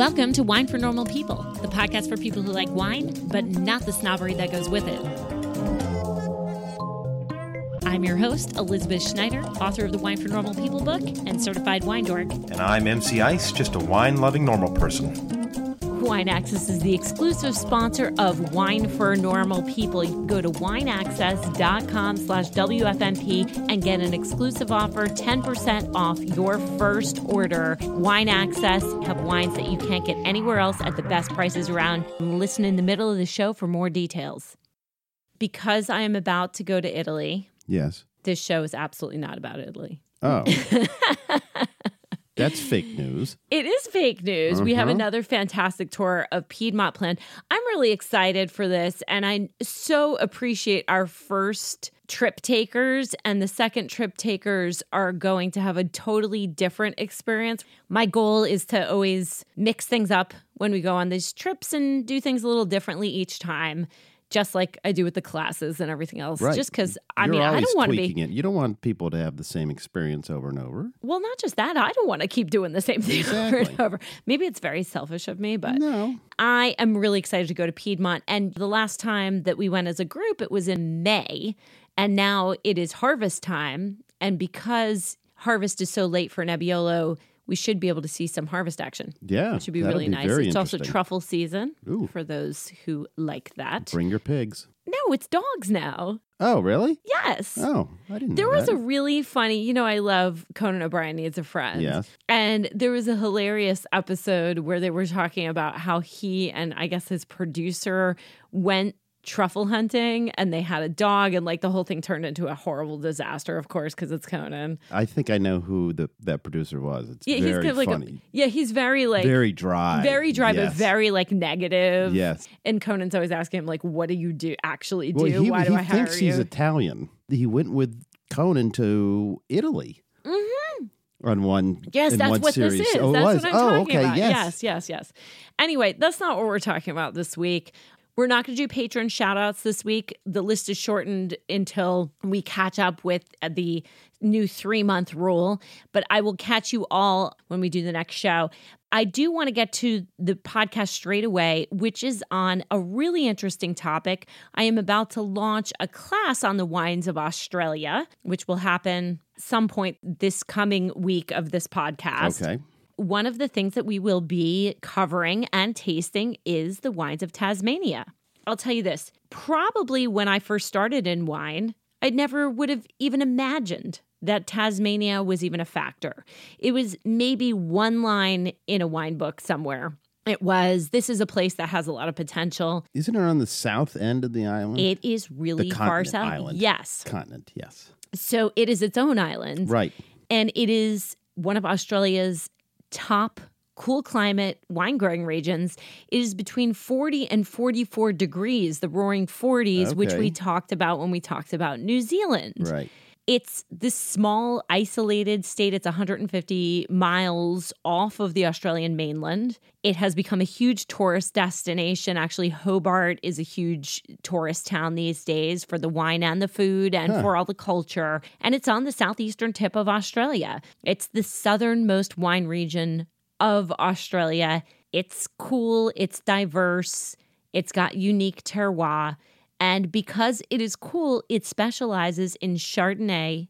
Welcome to Wine for Normal People, the podcast for people who like wine, but not the snobbery that goes with it. I'm your host, Elizabeth Schneider, author of the Wine for Normal People book and certified wine dork. And I'm MC Ice, just a wine loving normal person. Wine Access is the exclusive sponsor of Wine for Normal People. You can go to wineaccess.com slash WFNP and get an exclusive offer, 10% off your first order. Wine Access have wines that you can't get anywhere else at the best prices around. Listen in the middle of the show for more details. Because I am about to go to Italy, Yes. this show is absolutely not about Italy. Oh. That's fake news. It is fake news. We have Uh-huh. another fantastic tour of Piedmont planned. I'm really excited for this, and I so appreciate our first trip takers and the second trip takers are going to have a totally different experience. My goal is to always mix things up when we go on these trips and do things a little differently each time. Just like I do with the classes and everything else. Right. Just because I You're mean, I don't want to be it. You don't want people to have the same experience over and over. well, not just that. I don't want to keep doing the same thing over and over. Maybe it's very selfish of me, but No. I am really excited to go to Piedmont. And the last time that we went as a group, it was in May. And now it is harvest time. And because harvest is so late for Nebbiolo, we should be able to see some harvest action. Yeah. Which would be really nice. very It's also truffle season Ooh. for those who like that. Bring your pigs. No, it's dogs now. Oh, really? Yes. Oh, I didn't There was that. a really funny, you know, I love Conan O'Brien needs a friend. Yes. And there was a hilarious episode where they were talking about how he and I guess his producer went truffle hunting and they had a dog and like the whole thing turned into a horrible disaster, of course, because it's Conan. I think I know who the that producer was. It's Yeah, he's very kind of like funny. a yeah, he's very like very dry. very dry, but very like negative. Yes. And Conan's always asking him, like, what do you do actually do? Well, he, Why do he I hire thinks he's you? Italian. He went with Conan to Italy. Mm-hmm. On one, Yes, that's one what series. this is. Oh, that's what I'm oh, talking okay. about. Yes. yes, yes, yes. Anyway, that's not what we're talking about this week. We're not going to do Patreon shout outs this week. The list is shortened until we catch up with uh, the new three month rule, but I will catch you all when we do the next show. I do want to get to the podcast straight away, which is on a really interesting topic. I am about to launch a class on the wines of Australia, which will happen some point this coming week of this podcast Okay. One of the things that we will be covering and tasting is the wines of Tasmania. I'll tell you this probably when I first started in wine, I never would have even imagined that Tasmania was even a factor. It was maybe one line in a wine book somewhere. It was, this is a place that has a lot of potential. Isn't it on the south end of the island? It is really far south. island. Yes. Continent, yes. So it is its own island. Right. and it is one of Australia's top cool climate wine growing regions. It is between 40 and 44 degrees, the roaring 40s, which we talked about when we talked about New Zealand. Right. It's this small, isolated state. It's 150 miles off of the Australian mainland. It has become a huge tourist destination. Actually, Hobart is a huge tourist town these days for the wine and the food and for all the culture. And it's on the southeastern tip of Australia. It's the southernmost wine region of Australia. It's cool, it's diverse, it's got unique terroir. And because it is cool, it specializes in Chardonnay,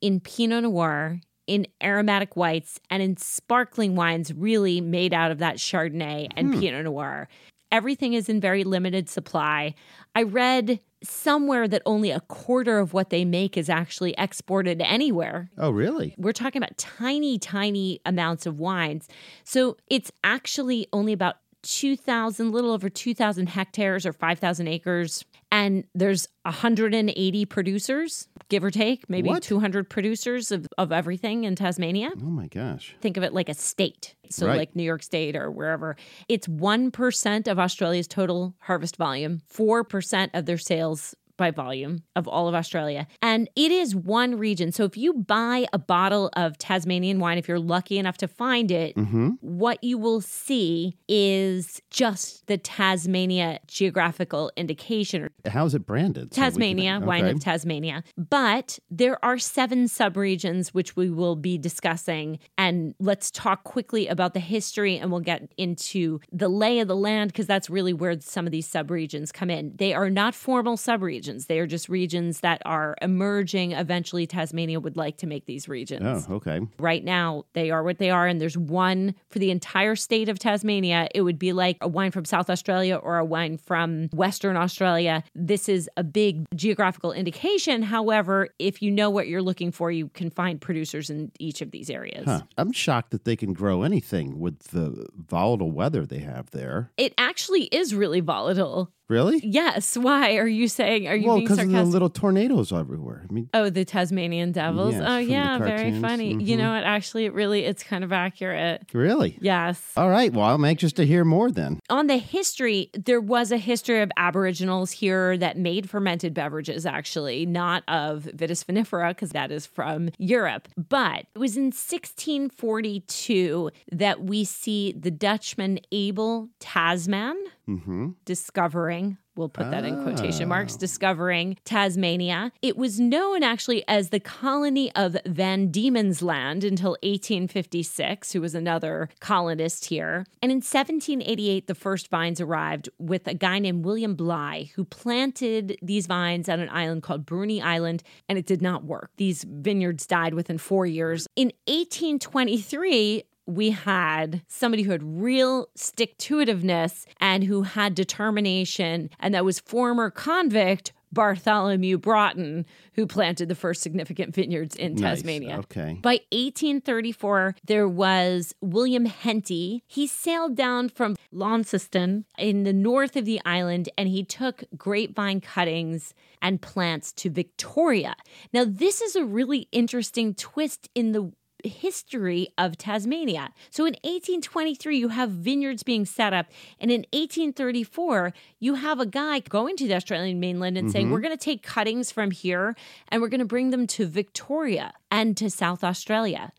in Pinot Noir, in aromatic whites, and in sparkling wines, really made out of that Chardonnay and hmm. Pinot Noir. Everything is in very limited supply. I read somewhere that only a quarter of what they make is actually exported anywhere. Oh, really? We're talking about tiny, tiny amounts of wines. So it's actually only about 2,000, little over 2,000 hectares or 5,000 acres. And there's 180 producers, give or take, maybe What? 200 producers of, of everything in Tasmania. Oh my gosh. Think of it like a state. So, Right. like New York State or wherever. It's 1% of Australia's total harvest volume, 4% of their sales by volume of all of Australia. And it is one region. So if you buy a bottle of Tasmanian wine, if you're lucky enough to find it, Mm-hmm. what you will see is just the Tasmania geographical indication How's it branded? So can- Tasmania, wine of Tasmania. But there are seven subregions which we will be discussing. And let's talk quickly about the history and we'll get into the lay of the land because that's really where some of these subregions come in. They are not formal subregions, they are just regions that are emerging. Eventually, Tasmania would like to make these regions. Oh, okay. Right now, they are what they are, and there's one for the entire state of Tasmania. It would be like a wine from South Australia or a wine from Western Australia. This is a big geographical indication. However, if you know what you're looking for, you can find producers in each of these areas. Huh. I'm shocked that they can grow anything with the volatile weather they have there. It actually is really volatile. Really? Yes. Why are you saying? Are you well, being because of the sarcastic? little tornadoes everywhere. I mean, Oh, the Tasmanian devils. Yes, oh, from the yeah, very cartoons. funny. You Mhm. know what? Actually, it really it's kind of accurate. really? Yes. All right. Well, I'm anxious to hear more then. on the history, there was a history of Aboriginals here that made fermented beverages, actually, not of Vitis vinifera, because that is from Europe. But it was in 1642 that we see the Dutchman Abel Tasman Mm-hmm. discovering. We'll put that in quotation marks, Oh. discovering Tasmania. It was known actually as the colony of Van Diemen's Land until 1856, who was another colonist here. And in 1788, the first vines arrived with a guy named William Bligh, who planted these vines on an island called Bruny Island, and it did not work. These vineyards died within four years. In 1823, we had somebody who had real stick to itiveness and who had determination, and that was former convict Bartholomew Broughton, who planted the first significant vineyards in Nice. Tasmania. Okay. By 1834, there was William Henty. He sailed down from Launceston in the north of the island and he took grapevine cuttings and plants to Victoria. Now, this is a really interesting twist in the history of Tasmania. So in 1823, you have vineyards being set up. And in 1834, you have a guy going to the Australian mainland and saying, mm-hmm. We're going to take cuttings from here and we're going to bring them to Victoria and to South Australia.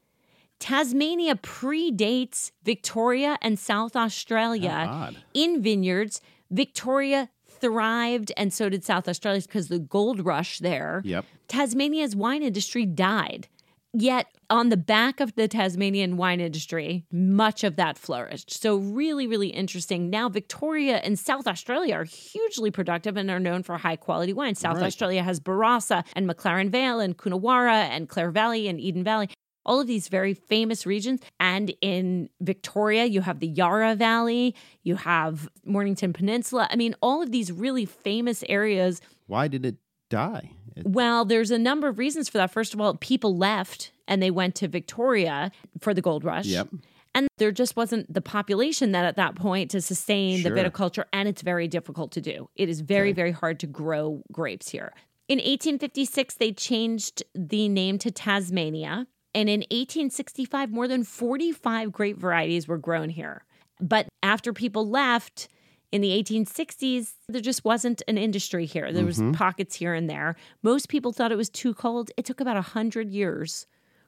Tasmania predates Victoria and South Australia in vineyards. Victoria thrived, and so did South Australia because the gold rush there. Yep. Tasmania's wine industry died. Yet, on the back of the Tasmanian wine industry, much of that flourished. So, really, really interesting. Now, Victoria and South Australia are hugely productive and are known for high quality wine. South Right. Australia has Barossa and McLaren Vale and Coonawarra and Clare Valley and Eden Valley. All of these very famous regions. And in Victoria, you have the Yarra Valley, you have Mornington Peninsula. I mean, all of these really famous areas Why did it die? It- well, there's a number of reasons for that. First of all, people left and they went to Victoria for the gold rush. Yep. And there just wasn't the population that at that point to sustain Sure. the viticulture, and it's very difficult to do. It is very, very hard to grow grapes here. In 1856, they changed the name to Tasmania. And in 1865, more than 45 grape varieties were grown here. But after people left, in the 1860s, there just wasn't an industry here. There was mm-hmm. pockets here and there. Most people thought it was too cold. It took about 100 years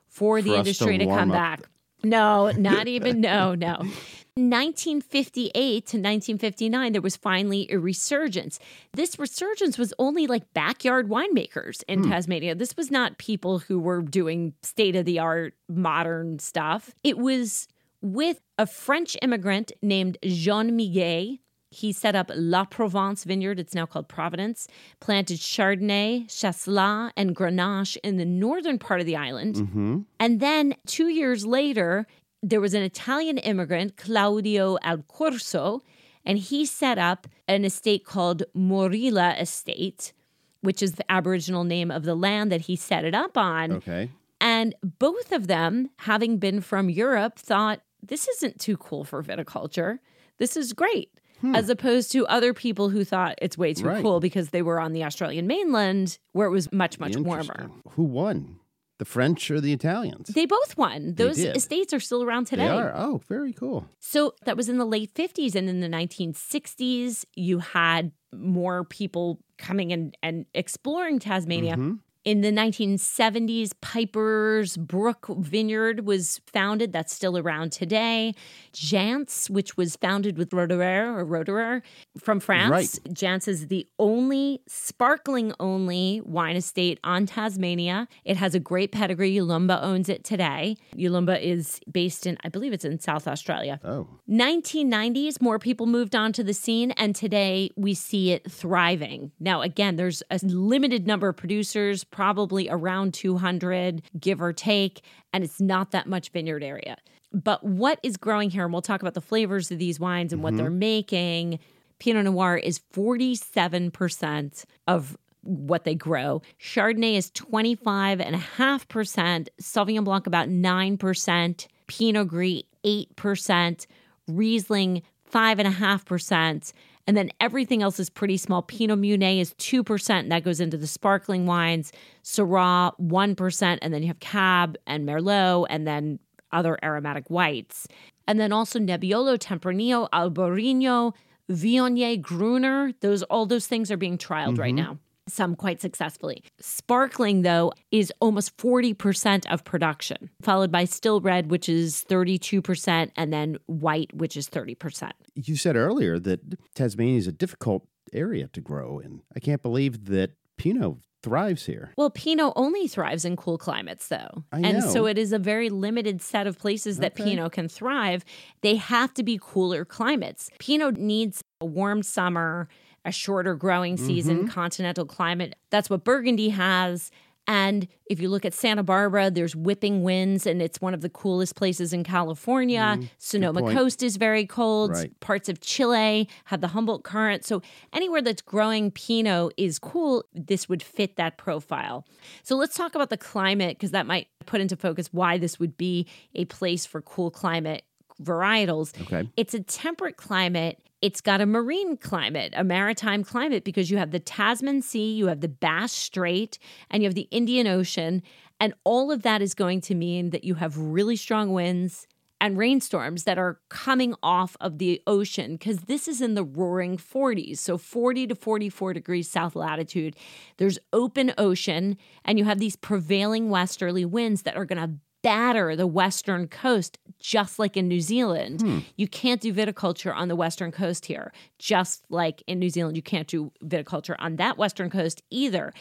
for, the For to industry to, warm come up. back. No, not even no, no. 1958 to 1959 there was finally a resurgence. This resurgence was only like backyard winemakers in hmm. Tasmania. This was not people who were doing state of the art modern stuff. It was with a French immigrant named Jean Miguet he set up La Provence vineyard, it's now called Providence, planted Chardonnay, Chasselas, and Grenache in the northern part of the island. Mm-hmm. And then two years later, there was an Italian immigrant, Claudio Alcorso, and he set up an estate called Moorilla Estate, which is the Aboriginal name of the land that he set it up on. Okay. And both of them, having been from Europe, thought this isn't too cool for viticulture. This is great. As opposed to other people who thought it's way too Hmm. Right. cool because they were on the Australian mainland where it was much, much warmer. Who won? The French or the Italians? They both won. Those estates are still around today. They are. Oh, very cool. So that was in the late 50s. And in the 1960s, you had more people coming in and exploring Tasmania. In the 1970s, Piper's Brook Vineyard was founded. That's still around today. Jansz, which was founded with Roederer or Roederer from France. Right. Jansz is the only sparkling only wine estate on Tasmania. It has a great pedigree. Yalumba owns it today. Yalumba is based in, I believe it's in South Australia. Oh, 1990s, more people moved onto the scene, and today we see it thriving. Now, again, there's a limited number of producers, probably around 200, give or take, and it's not that much vineyard area. But what is growing here, and we'll talk about the flavors of these wines and what they're mm-hmm. making. Pinot Noir is 47% of what they grow. Chardonnay is 25.5%, Sauvignon Blanc about 9%, Pinot Gris 8%, Riesling 5.5%. And then everything else is pretty small. Pinot Meunier is 2%, and that goes into the sparkling wines. Syrah, 1%. And then you have Cab and Merlot, and then other aromatic whites. And then also Nebbiolo, Tempranillo, Albarino, Viognier, Gruner. Those all those things are being trialed right mm-hmm. now. Some quite successfully. Sparkling, though, is almost 40% of production, followed by still red, which is 32%, and then white, which is 30%. you said earlier that Tasmania is a difficult area to grow in. I can't believe that Pinot thrives here. Well, Pinot only thrives in cool climates, though. And so it is a very limited set of places that Okay. Pinot can thrive. They have to be cooler climates. Pinot needs a warm summer, a shorter growing season, Mm-hmm. continental climate. That's what Burgundy has. And if you look at Santa Barbara, there's whipping winds, and it's one of the coolest places in California. Sonoma Mm, point. Coast is very cold. Right. Parts of Chile have the Humboldt Current. So anywhere that's growing Pinot is cool. This would fit that profile. So let's talk about the climate because that might put into focus why this would be a place for cool climate varietals. Okay. It's a temperate climate. It's got a marine climate, a maritime climate, because you have the Tasman Sea, you have the Bass Strait, and you have the Indian Ocean. And all of that is going to mean that you have really strong winds and rainstorms that are coming off of the ocean because this is in the roaring 40s. So 40 to 44 degrees south latitude. There's open ocean, and you have these prevailing westerly winds that are going to batter the western coast just like in New Zealand. Hmm. You can't do viticulture on the western coast here, just like in New Zealand. You can't do viticulture on that western coast either.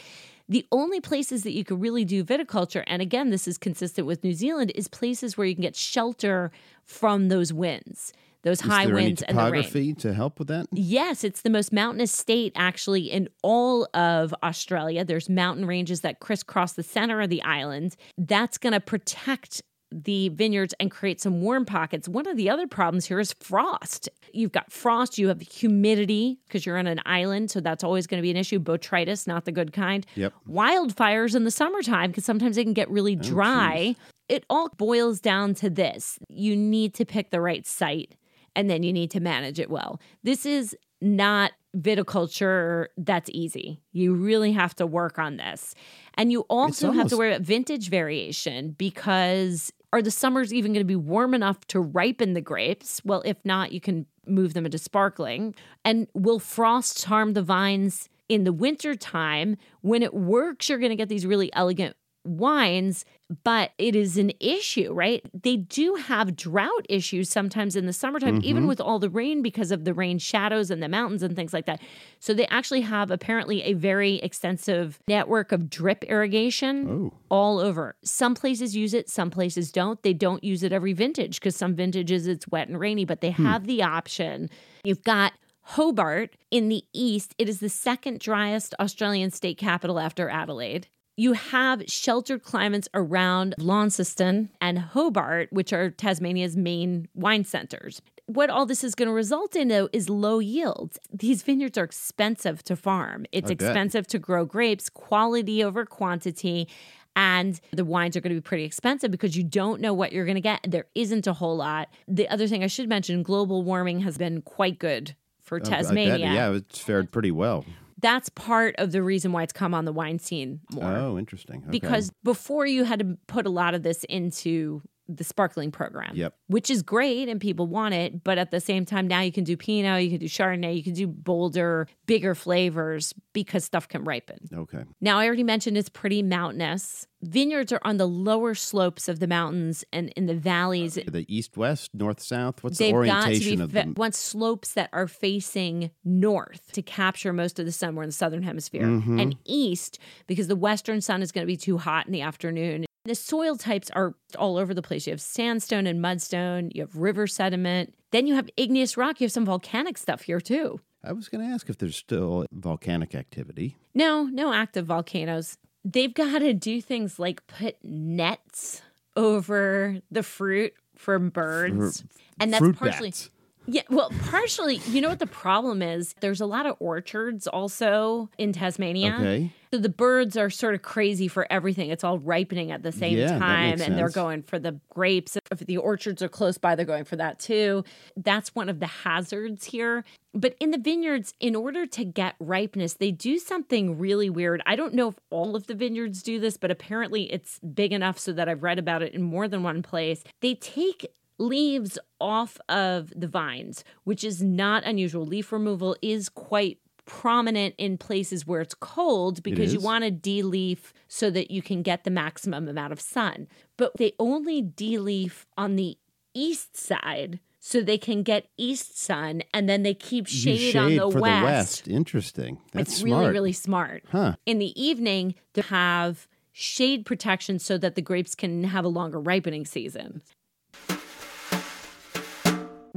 The only places that you could really do viticulture, and again, this is consistent with New Zealand, is places where you can get shelter from those winds, those high is there winds and the rain. topography to help with that? Yes, it's the most mountainous state actually in all of Australia. There's mountain ranges that crisscross the center of the island. That's going to protect the vineyards and create some warm pockets. One of the other problems here is frost. You've got frost, you have humidity because you're on an island, so that's always going to be an issue. Botrytis, not the good kind. Yep. Wildfires in the summertime because sometimes they can get really oh, dry. It all boils down to this you need to pick the right site and then you need to manage it well. This is not viticulture that's easy. You really have to work on this. And you also have to worry about vintage variation because are the summers even going to be warm enough to ripen the grapes? Well, if not, you can move them into sparkling. And will frosts harm the vines in the winter time? When it works, you're going to get these really elegant wines, but it is an issue, right? They do have drought issues sometimes in the summertime, even mm-hmm. with all the rain because of the rain shadows and the mountains and things like that. So they actually have apparently a very extensive network of drip irrigation Oh. all over. Some places use it, some places don't. They don't use it every vintage because some vintages it's wet and rainy, but they hmm. have the option. You've got Hobart in the east. It is the second driest Australian state capital after Adelaide. You have sheltered climates around Launceston and Hobart, which are Tasmania's main wine centers. What all this is going to result in, though, is low yields. These vineyards are expensive to farm. It's I bet. expensive to grow grapes, quality over quantity. And the wines are going to be pretty expensive because you don't know what you're going to get. There isn't a whole lot. The other thing I should mention global warming has been quite good for oh, bet, Tasmania. yeah, it's fared pretty well. That's part of the reason why it's come on the wine scene more Oh, interesting. Okay. because before you had to put a lot of this into the sparkling program. Yep. Which is great and people want it, but at the same time now you can do Pinot, you can do Chardonnay, you can do bolder, bigger flavors because stuff can ripen. Okay. Now, I already mentioned it's pretty mountainous. Vineyards are on the lower slopes of the mountains and in the valleys. Uh, the east west, north south. What's the They've got to orientation be of them? want slopes that are facing north to capture most of the sun. We're in the southern hemisphere, mm-hmm. and east because the western sun is going to be too hot in the afternoon. The soil types are all over the place. You have sandstone and mudstone. You have river sediment. Then you have igneous rock. You have some volcanic stuff here too. I was going to ask if there's still volcanic activity. No, no active volcanoes. They've got to do things like put nets over the fruit from birds. and that's partially bats. Yeah, well, partially, you know what the problem is? There's a lot of orchards also in Tasmania. Okay. So the birds are sort of crazy for everything. It's all ripening at the same Yeah, time, and they're going for the grapes. If the orchards are close by, they're going for that too. That's one of the hazards here. But in the vineyards, in order to get ripeness, they do something really weird. I don't know if all of the vineyards do this, but apparently it's big enough so that I've read about it in more than one place. They take leaves off of the vines, which is not unusual. Leaf removal is quite prominent in places where it's cold because you want to de-leaf so that you can get the maximum amount of sun. But they only de-leaf on the east side so they can get east sun and then they keep You shade, on the for west. the west. Interesting. That's it's smart. really, really smart. Huh. In the evening, to have shade protection so that the grapes can have a longer ripening season.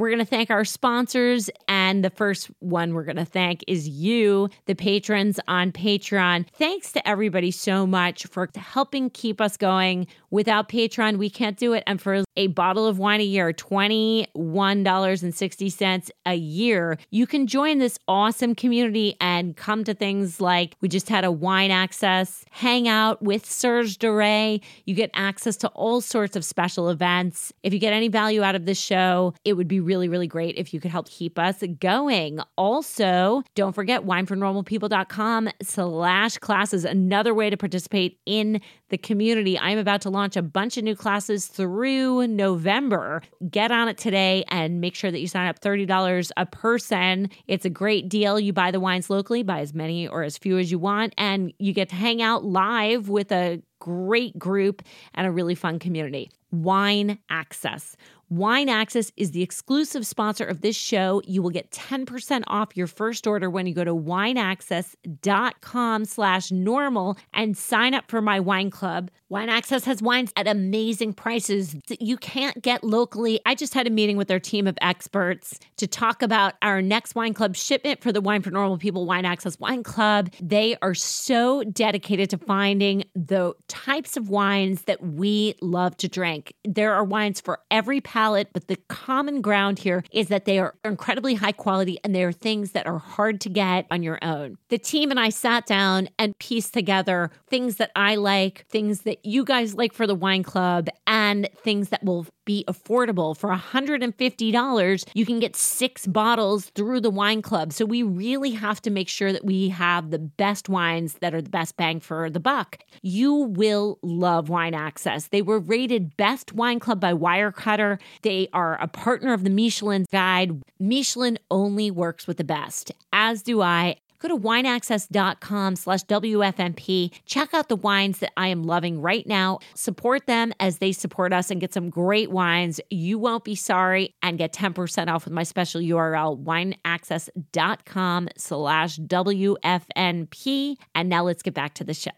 We're going to thank our sponsors. And the first one we're going to thank is you, the patrons on Patreon. Thanks to everybody so much for helping keep us going. Without Patreon, we can't do it. And for a bottle of wine a year, $21.60 a year, you can join this awesome community and come to things like we just had a wine access hangout with Serge Duray. You get access to all sorts of special events. If you get any value out of this show, it would be really, really great if you could help keep us going. Also, don't forget winefornormalpeople.com slash classes, another way to participate in the community. I'm about to launch a bunch of new classes through November. Get on it today and make sure that you sign up $30 a person. It's a great deal. You buy the wines locally, buy as many or as few as you want, and you get to hang out live with a great group and a really fun community. Wine Access. Wine Access is the exclusive sponsor of this show. You will get 10% off your first order when you go to wineaccess.com slash normal and sign up for my wine club. Wine Access has wines at amazing prices that you can't get locally. I just had a meeting with their team of experts to talk about our next wine club shipment for the Wine for Normal People Wine Access Wine Club. They are so dedicated to finding the types of wines that we love to drink. There are wines for every but the common ground here is that they are incredibly high quality and they are things that are hard to get on your own. The team and I sat down and pieced together things that I like, things that you guys like for the wine club, and things that will be affordable. For $150, you can get six bottles through the wine club. So we really have to make sure that we have the best wines that are the best bang for the buck. You will love Wine Access. They were rated Best Wine Club by Wirecutter. They are a partner of the Michelin Guide. Michelin only works with the best, as do I. Go to wineaccess.com slash WFNP. Check out the wines that I am loving right now. Support them as they support us and get some great wines. You won't be sorry and get 10% off with my special URL, wineaccess.com slash WFNP. And now let's get back to the show.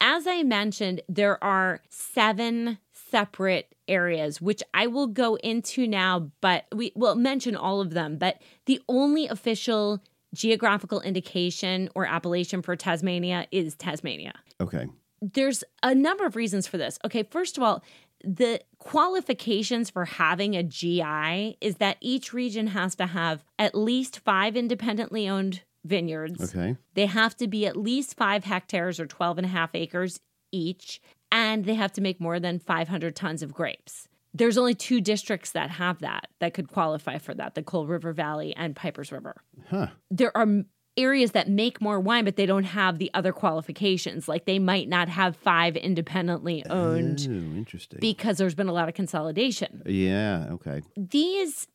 As I mentioned, there are seven separate areas, which I will go into now, but we will mention all of them. But the only official geographical indication or appellation for Tasmania is Tasmania. Okay. There's a number of reasons for this. Okay, first of all, the qualifications for having a GI is that each region has to have at least five independently owned vineyards. Okay. They have to be at least five hectares or 12 and a half acres each, and they have to make more than 500 tons of grapes. There's only two districts that have that, that could qualify for that the Coal River Valley and Pipers River. Huh. There are areas that make more wine, but they don't have the other qualifications. Like they might not have five independently owned Oh, interesting. because there's been a lot of consolidation. yeah. Okay. These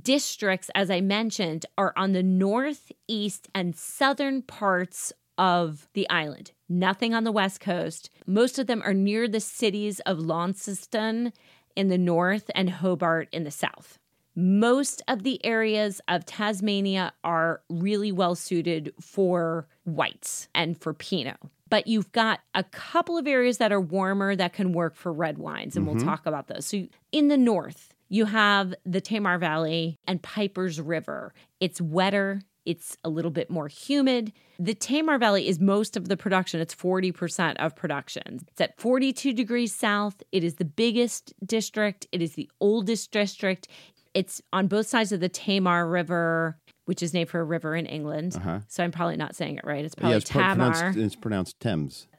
districts, as I mentioned, are on the northeast and southern parts of the island. Nothing on the west coast. Most of them are near the cities of Launceston in the north and Hobart in the south. Most of the areas of Tasmania are really well suited for whites and for Pinot. But you've got a couple of areas that are warmer that can work for red wines, and we'll mm-hmm. talk about those. So, in the north, you have the Tamar Valley and Piper's River. It's wetter, it's a little bit more humid. The Tamar Valley is most of the production, it's 40% of production. It's at 42 degrees south. It is the biggest district, it is the oldest district. It's on both sides of the Tamar River, which is named for a river in England. Uh-huh. So I'm probably not saying it right. It's yeah, probably it's pro- Tamar. pronounced, it's pronounced Thames.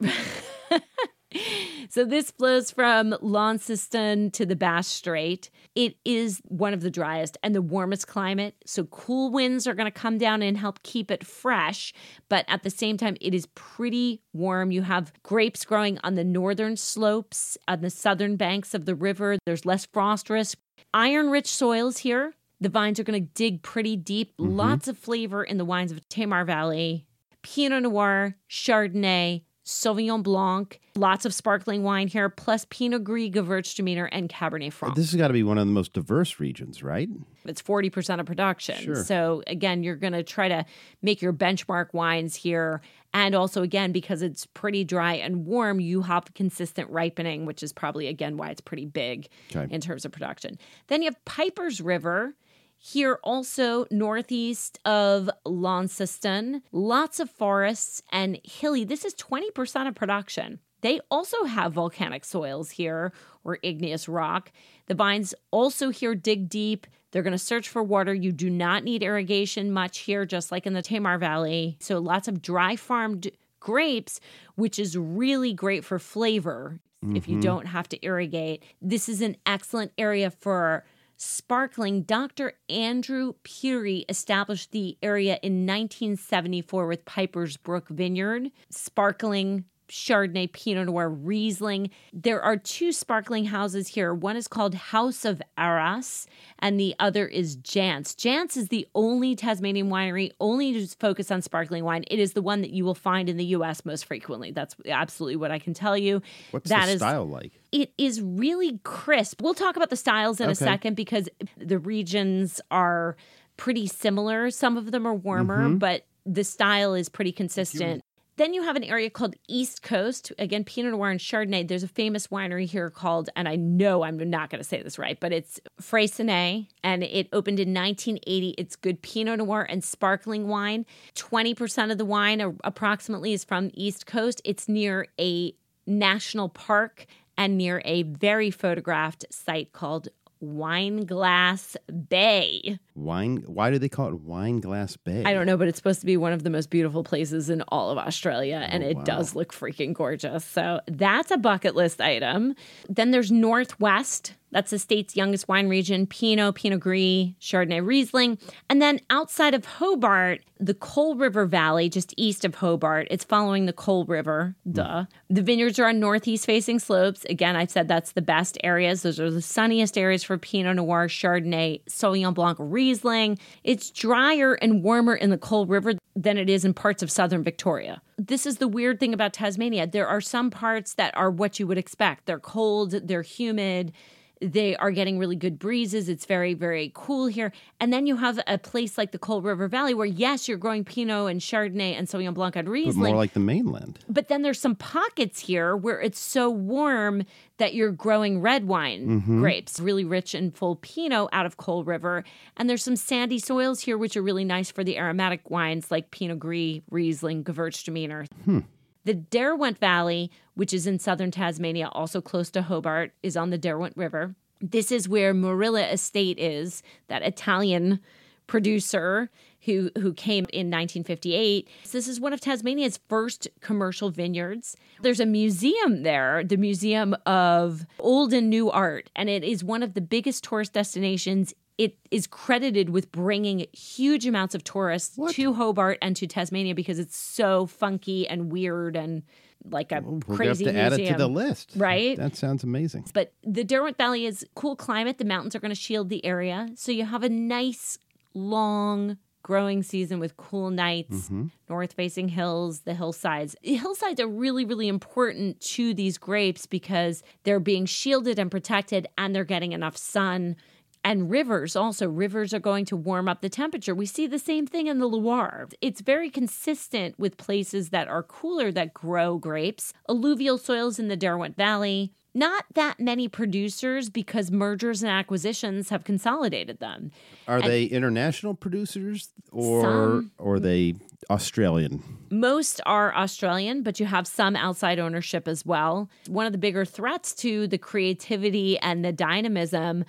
So this flows from Launceston to the Bass Strait. It is one of the driest and the warmest climate. So cool winds are going to come down and help keep it fresh, but at the same time it is pretty warm. You have grapes growing on the northern slopes, on the southern banks of the river. There's less frost risk. Iron rich soils here. The vines are going to dig pretty deep. Mm-hmm. Lots of flavor in the wines of Tamar Valley. Pinot Noir, Chardonnay, Sauvignon Blanc, lots of sparkling wine here, plus Pinot Gris, Gewürztraminer, and Cabernet Franc. This has got to be one of the most diverse regions, right? It's 40% of production. Sure. So, again, you're going to try to make your benchmark wines here. And also, again, because it's pretty dry and warm, you have consistent ripening, which is probably, again, why it's pretty big Okay. in terms of production. Then you have Piper's River. Here, also northeast of Launceston, lots of forests and hilly. This is 20% of production. They also have volcanic soils here or igneous rock. The vines also here dig deep. They're going to search for water. You do not need irrigation much here, just like in the Tamar Valley. So lots of dry farmed grapes, which is really great for flavor if you mm-hmm. don't have to irrigate. This is an excellent area for sparkling. Dr. Andrew Pirie established the area in 1974 with Piper's Brook Vineyard, sparkling Chardonnay, Pinot Noir, Riesling. There are two sparkling houses here. One is called House of Arras, and the other is Jansz. Jansz is the only Tasmanian winery only to focus on sparkling wine. It is the one that you will find in the U.S. most frequently. That's absolutely what I can tell you. What's That the is- style like? it is really crisp. We'll talk about the styles in a second because the regions are pretty similar. Some of them are warmer, Mm-hmm. but the style is pretty consistent. Then you have an area called East Coast. Again, Pinot Noir and Chardonnay. There's a famous winery here called, and I know I'm not going to say this right, but it's Freycinet, and it opened in 1980. It's good Pinot Noir and sparkling wine. 20% of the wine approximately is from East Coast. It's near a national park and near a very photographed site called Wineglass Bay. Wine. Why do they call it Wine Glass Bay? I don't know, but it's supposed to be one of the most beautiful places in all of Australia, oh, and it wow. does look freaking gorgeous. So that's a bucket list item. Then there's Northwest. That's the state's youngest wine region Pinot, Pinot Gris, Chardonnay, Riesling. And then outside of Hobart, the Coal River Valley, just east of Hobart, it's following the Coal River, hmm. duh. The vineyards are on northeast facing slopes. Again, I've said that's the best areas. Those are the sunniest areas for Pinot Noir, Chardonnay, Sauvignon Blanc, Riesling. It's drier and warmer in the Coal River than it is in parts of southern Victoria. This is the weird thing about Tasmania. There are some parts that are what you would expect. They're cold, they're humid, they are getting really good breezes. It's very, very cool here. And then you have a place like the Coal River Valley where, yes, you're growing Pinot and Chardonnay and Sauvignon Blanc and Riesling. But more like the mainland. But then there's some pockets here where it's so warm that you're growing red wine mm-hmm. grapes, really rich and full Pinot out of Coal River. And there's some sandy soils here, which are really nice for the aromatic wines like Pinot Gris, Riesling, Gewürztraminer. Hmm. The Derwent Valley, which is in southern Tasmania, also close to Hobart, is on the Derwent River. This is where Moorilla Estate is, that Italian producer who who came in 1958. This is one of Tasmania's first commercial vineyards. There's a museum there, the Museum of Old and New Art, and it is one of the biggest tourist destinations it is credited with bringing huge amounts of tourists What? to Hobart and to Tasmania because it's so funky and weird and like a We're crazy have to museum. add it to the list. Right? That sounds amazing. But the Derwent Valley is cool climate. The mountains are going to shield the area. So you have a nice, long growing season with cool nights, mm-hmm. north facing hills, the hillsides. The hillsides are really, really important to these grapes because they're being shielded and protected and they're getting enough sun. And rivers also, rivers are going to warm up the temperature. We see the same thing in the Loire. It's very consistent with places that are cooler that grow grapes. Alluvial soils in the Derwent Valley, not that many producers because mergers and acquisitions have consolidated them. Are they international producers or Some. or are they Australian? Most are Australian, but you have some outside ownership as well. One of the bigger threats to the creativity and the dynamism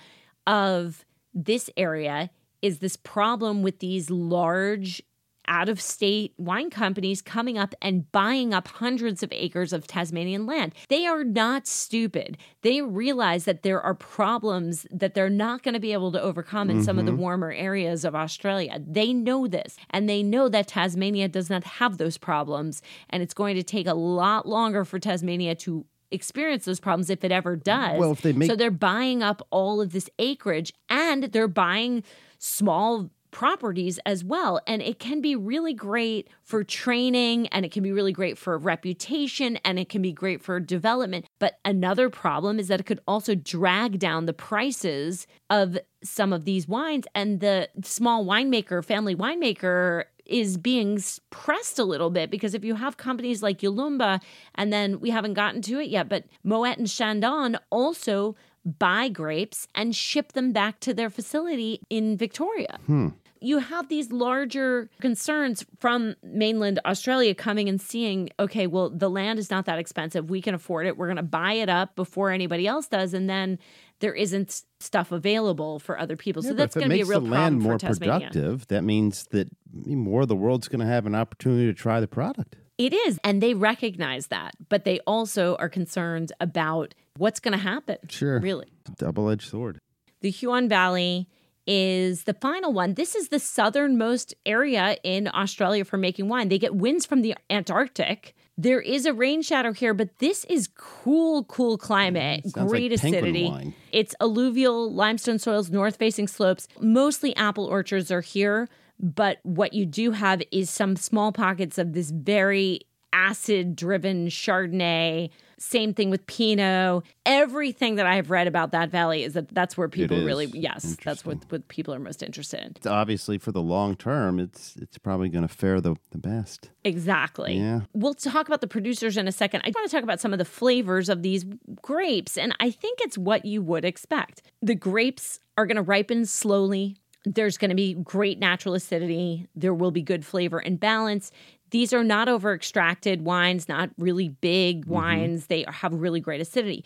of this area is this problem with these large out of state wine companies coming up and buying up hundreds of acres of Tasmanian land. They are not stupid. They realize that there are problems that they're not going to be able to overcome in some of the mm-hmm. warmer areas of Australia. They know this, and they know that Tasmania does not have those problems, and it's going to take a lot longer for Tasmania to experience those problems if it ever does. Well, if they make- so they're buying up all of this acreage and they're buying small properties as well. And it can be really great for training and it can be really great for reputation and it can be great for development. But another problem is that it could also drag down the prices of some of these wines. And the small winemaker, family winemaker, is being pressed a little bit because if you have companies like Yalumba, and then we haven't gotten to it yet, but Moet and Chandon also buy grapes and ship them back to their facility in Victoria. Hmm. You have these larger concerns from mainland Australia coming and seeing, okay, well, the land is not that expensive. We can afford it. We're going to buy it up before anybody else does. And then there isn't stuff available for other people. Yeah, so that's going to be a real the problem land more productive, that means that more of the world's going to have an opportunity to try the product. It is. And they recognize that, but they also are concerned about what's going to happen. Sure. Really. Double edged sword. The Huon Valley is the final one. This is the southernmost area in Australia for making wine. They get winds from the Antarctic. There is a rain shadow here, but this is cool, cool climate, mm-hmm. Sounds great like acidity. It's alluvial limestone soils, north facing slopes. Mostly apple orchards are here, but what you do have is some small pockets of this very acid driven Chardonnay. Same thing with Pinot. Everything that I've read about that valley is that that's where people really, yes, that's what, what people are most interested in. It's obviously, for the long term, it's it's probably going to fare the, the best. Exactly. Yeah. We'll talk about the producers in a second. I want to talk about some of the flavors of these grapes, and I think it's what you would expect. The grapes are going to ripen slowly. There's going to be great natural acidity. There will be good flavor and balance. These are not over extracted wines, not really big mm-hmm. wines. They have really great acidity.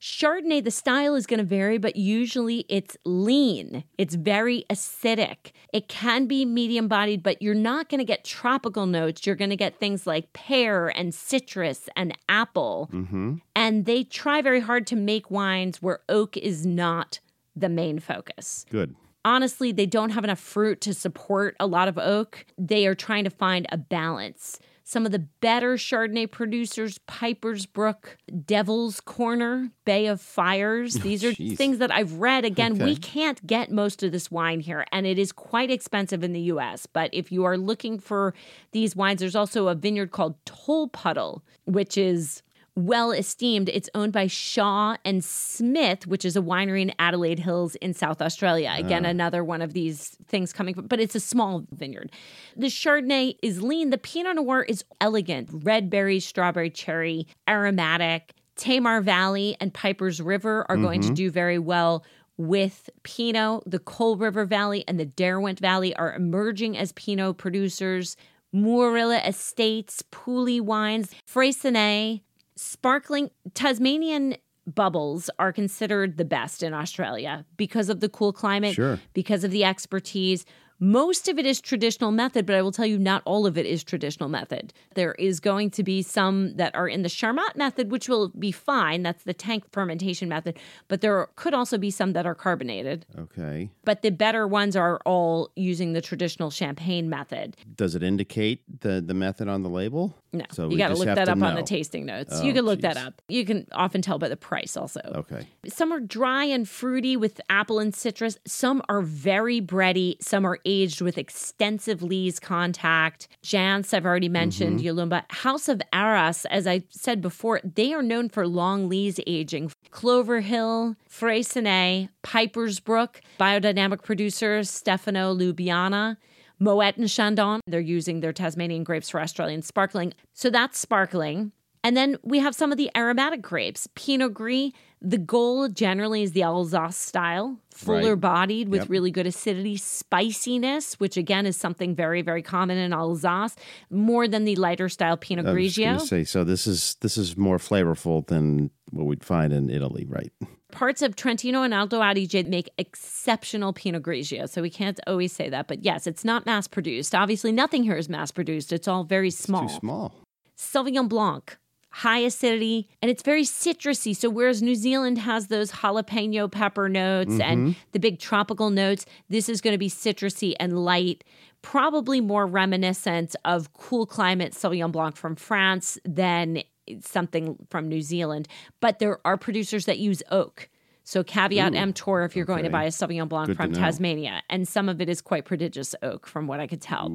Chardonnay, the style is going to vary, but usually it's lean. It's very acidic. It can be medium bodied, but you're not going to get tropical notes. You're going to get things like pear and citrus and apple. Mm-hmm. And they try very hard to make wines where oak is not the main focus Good. Honestly, they don't have enough fruit to support a lot of oak. They are trying to find a balance. Some of the better Chardonnay producers, Piper's Brook, Devil's Corner, Bay of Fires. Oh, these are things that I've read. Again, we can't get most of this wine here, and it is quite expensive in the US. But if you are looking for these wines, there's also a vineyard called Tolpuddle, which is well esteemed. It's owned by Shaw and Smith, which is a winery in Adelaide Hills in South Australia. Again, ah. another one of these things coming from, but it's a small vineyard. The Chardonnay is lean. The Pinot Noir is elegant. Red berry, strawberry, cherry, aromatic. Tamar Valley and Piper's River are going to mm-hmm. do very well with Pinot. The Coal River Valley and the Derwent Valley are emerging as Pinot producers. Moorilla Estates, Pooley Wines, Freycinet, sparkling Tasmanian bubbles are considered the best in Australia because of the cool climate, Sure. because of the expertise. Most of it is traditional method, but I will tell you not all of it is traditional method. There is going to be some that are in the Charmat method, which will be fine. That's the tank fermentation method. But there could also be some that are carbonated. Okay. But the better ones are all using the traditional champagne method. Does it indicate the, the method on the label? No, So you got to look that up on the tasting notes. Oh, you can look that up. You can often tell by the price also. Okay. Some are dry and fruity with apple and citrus. Some are very bready. Some are aged with extensive lees contact. Jansz, I've already mentioned, mm-hmm. Yalumba. House of Arras, as I said before, they are known for long lees aging. Clover Hill, Freycinet, Piper's Brook, biodynamic producers Stefano Lubiana. Moet and Chandon, they're using their Tasmanian grapes for Australian sparkling. So that's sparkling. And then we have some of the aromatic grapes. Pinot Gris, the goal generally is the Alsace style, fuller Right. bodied with Yep. really good acidity, spiciness, which again is something very, very common in Alsace, more than the lighter style Pinot Grigio. say, so this is this is more flavorful than what we'd find in Italy, right? Parts of Trentino and Alto Adige make exceptional Pinot Grigio, so we can't always say that. But yes, it's not mass produced. Obviously, nothing here is mass produced. It's all very small. Too small. Sauvignon Blanc, high acidity, and it's very citrusy. So, whereas New Zealand has those jalapeno pepper notes and the big tropical notes, this is going to be citrusy and light, probably more reminiscent of cool climate Sauvignon Blanc from France than something from New Zealand. But there are producers that use oak. So caveat emptor if you're going to buy a Sauvignon Blanc Good from. Tasmania, and some of it is quite prodigious oak, from what I could tell.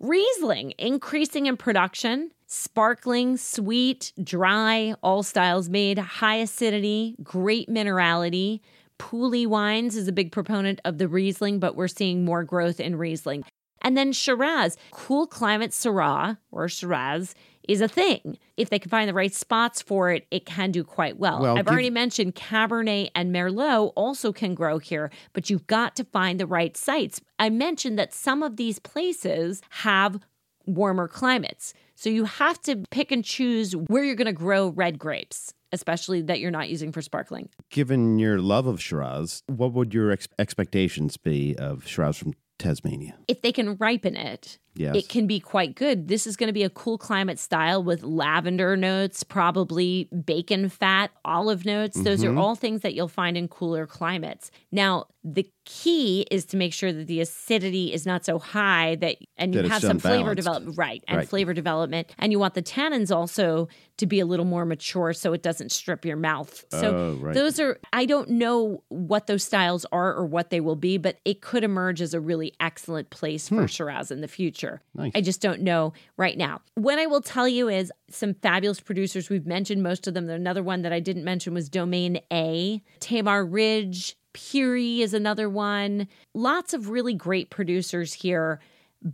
Riesling increasing in production, sparkling, sweet, dry, all styles made, high acidity, great minerality. Pooley Wines is a big proponent of the Riesling, but we're seeing more growth in Riesling. And then Shiraz, cool climate Syrah or Shiraz is a thing. If they can find the right spots for it, it can do quite well. Well, I've give- already mentioned Cabernet and Merlot also can grow here, but you've got to find the right sites. I mentioned that some of these places have warmer climates. So you have to pick and choose where you're going to grow red grapes, especially that you're not using for sparkling. Given your love of Shiraz, what would your ex- expectations be of Shiraz from Tasmania? If they can ripen it, Yes. it can be quite good. This is going to be a cool climate style with lavender notes, probably bacon fat, olive notes. Those Mm-hmm. are all things that you'll find in cooler climates. Now, the key is to make sure that the acidity is not so high that and you That it's have some flavor unbalanced. development, right? And Right. flavor development, and you want the tannins also to be a little more mature so it doesn't strip your mouth. So Oh, right. those are I don't know what those styles are or what they will be, but it could emerge as a really excellent place for Shiraz in the future. Hmm. Nice. I just don't know right now. What I will tell you is some fabulous producers. We've mentioned most of them. Another one that I didn't mention was Domaine A. Tamar Ridge, Pirie is another one. Lots of really great producers here,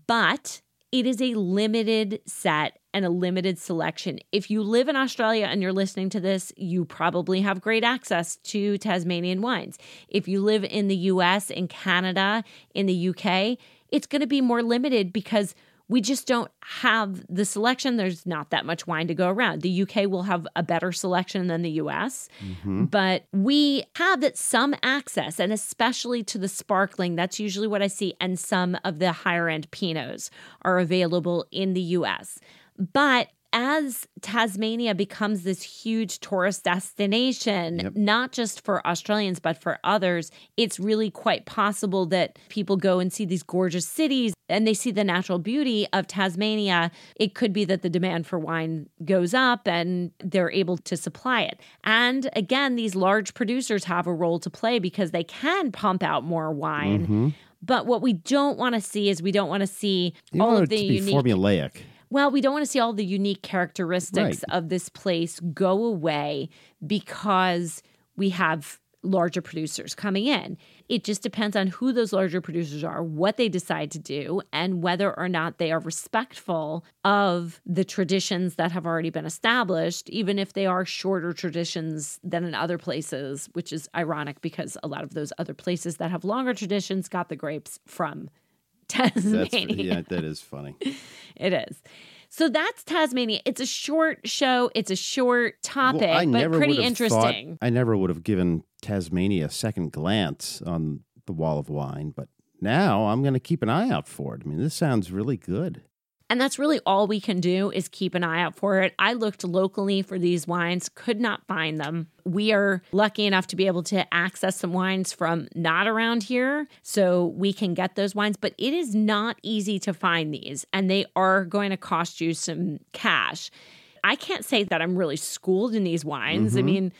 but it is a limited set and a limited selection. If you live in Australia and you're listening to this, you probably have great access to Tasmanian wines. If you live in the US, in Canada, in the UK, it's going to be more limited because we just don't have the selection. There's not that much wine to go around. The UK will have a better selection than the US, mm-hmm. but we have that some access, and especially to the sparkling. That's usually what I see, and some of the higher end Pinots are available in the US. But as Tasmania becomes this huge tourist destination, not just for Australians, but for others, it's really quite possible that people go and see these gorgeous cities and they see the natural beauty of Tasmania. It could be that the demand for wine goes up and they're able to supply it. And again, these large producers have a role to play because they can pump out more wine. Mm-hmm. But what we don't want to see is we don't want to see You all of it the to be unique formulaic. Well, we don't want to see all the unique characteristics Right. of this place go away because we have larger producers coming in. It just depends on who those larger producers are, what they decide to do, and whether or not they are respectful of the traditions that have already been established, even if they are shorter traditions than in other places, which is ironic because a lot of those other places that have longer traditions got the grapes from That's Tasmania. yeah, that is funny. It is. So that's Tasmania. It's a short show. It's a short topic, Well, but pretty have thought- interesting. I never would have given Tasmania a second glance on the Wall of Wine, but now I'm going to keep an eye out for it. I mean, this sounds really good. And that's really all we can do is keep an eye out for it. I looked locally for these wines, could not find them. We are lucky enough to be able to access some wines from not around here, so we can get those wines, but it is not easy to find these, and they are going to cost you some cash. I can't say that I'm really schooled in these wines. Mm-hmm. I mean,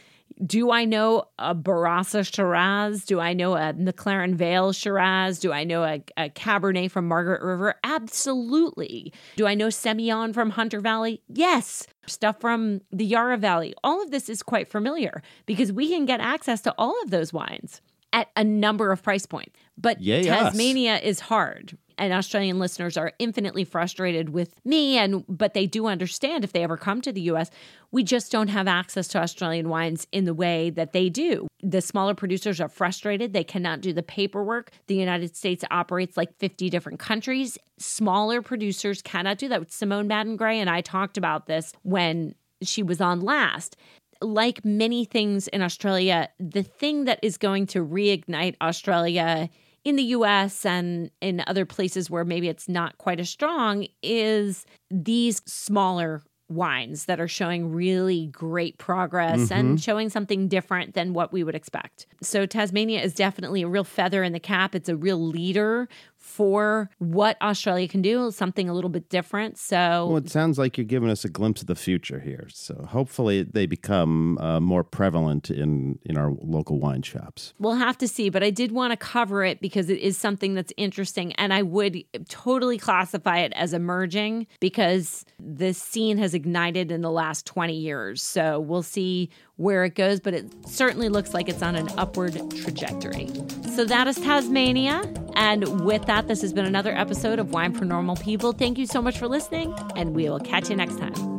do I know a Barossa Shiraz? Do I know a McLaren Vale Shiraz? Do I know a, a, Cabernet from Margaret River? Absolutely. Do I know Semillon from Hunter Valley? Yes. Stuff from the Yarra Valley. All of this is quite familiar because we can get access to all of those wines at a number of price points. But Yay Tasmania us. is hard and Australian listeners are infinitely frustrated with me and but they do understand if they ever come to the US we just don't have access to Australian wines in the way that they do. The smaller producers are frustrated they cannot do the paperwork. The United States operates like 50 different countries. Smaller producers cannot do that. Simone Madden Grey and I talked about this when she was on last like many things in Australia, the thing that is going to reignite Australia in the US and in other places where maybe it's not quite as strong is these smaller wines that are showing really great progress mm-hmm. and showing something different than what we would expect. So Tasmania is definitely a real feather in the cap. It's a real leader for what Australia can do, something a little bit different. So, well, it sounds like you're giving us a glimpse of the future here. So, hopefully, they become uh, more prevalent in in our local wine shops. We'll have to see, but I did want to cover it because it is something that's interesting, and I would totally classify it as emerging because the scene has ignited in the last 20 years. So, we'll see where it goes, but it certainly looks like it's on an upward trajectory. So that is Tasmania. And with that, this has been another episode of Wine for Normal People. Thank you so much for listening, and we will catch you next time.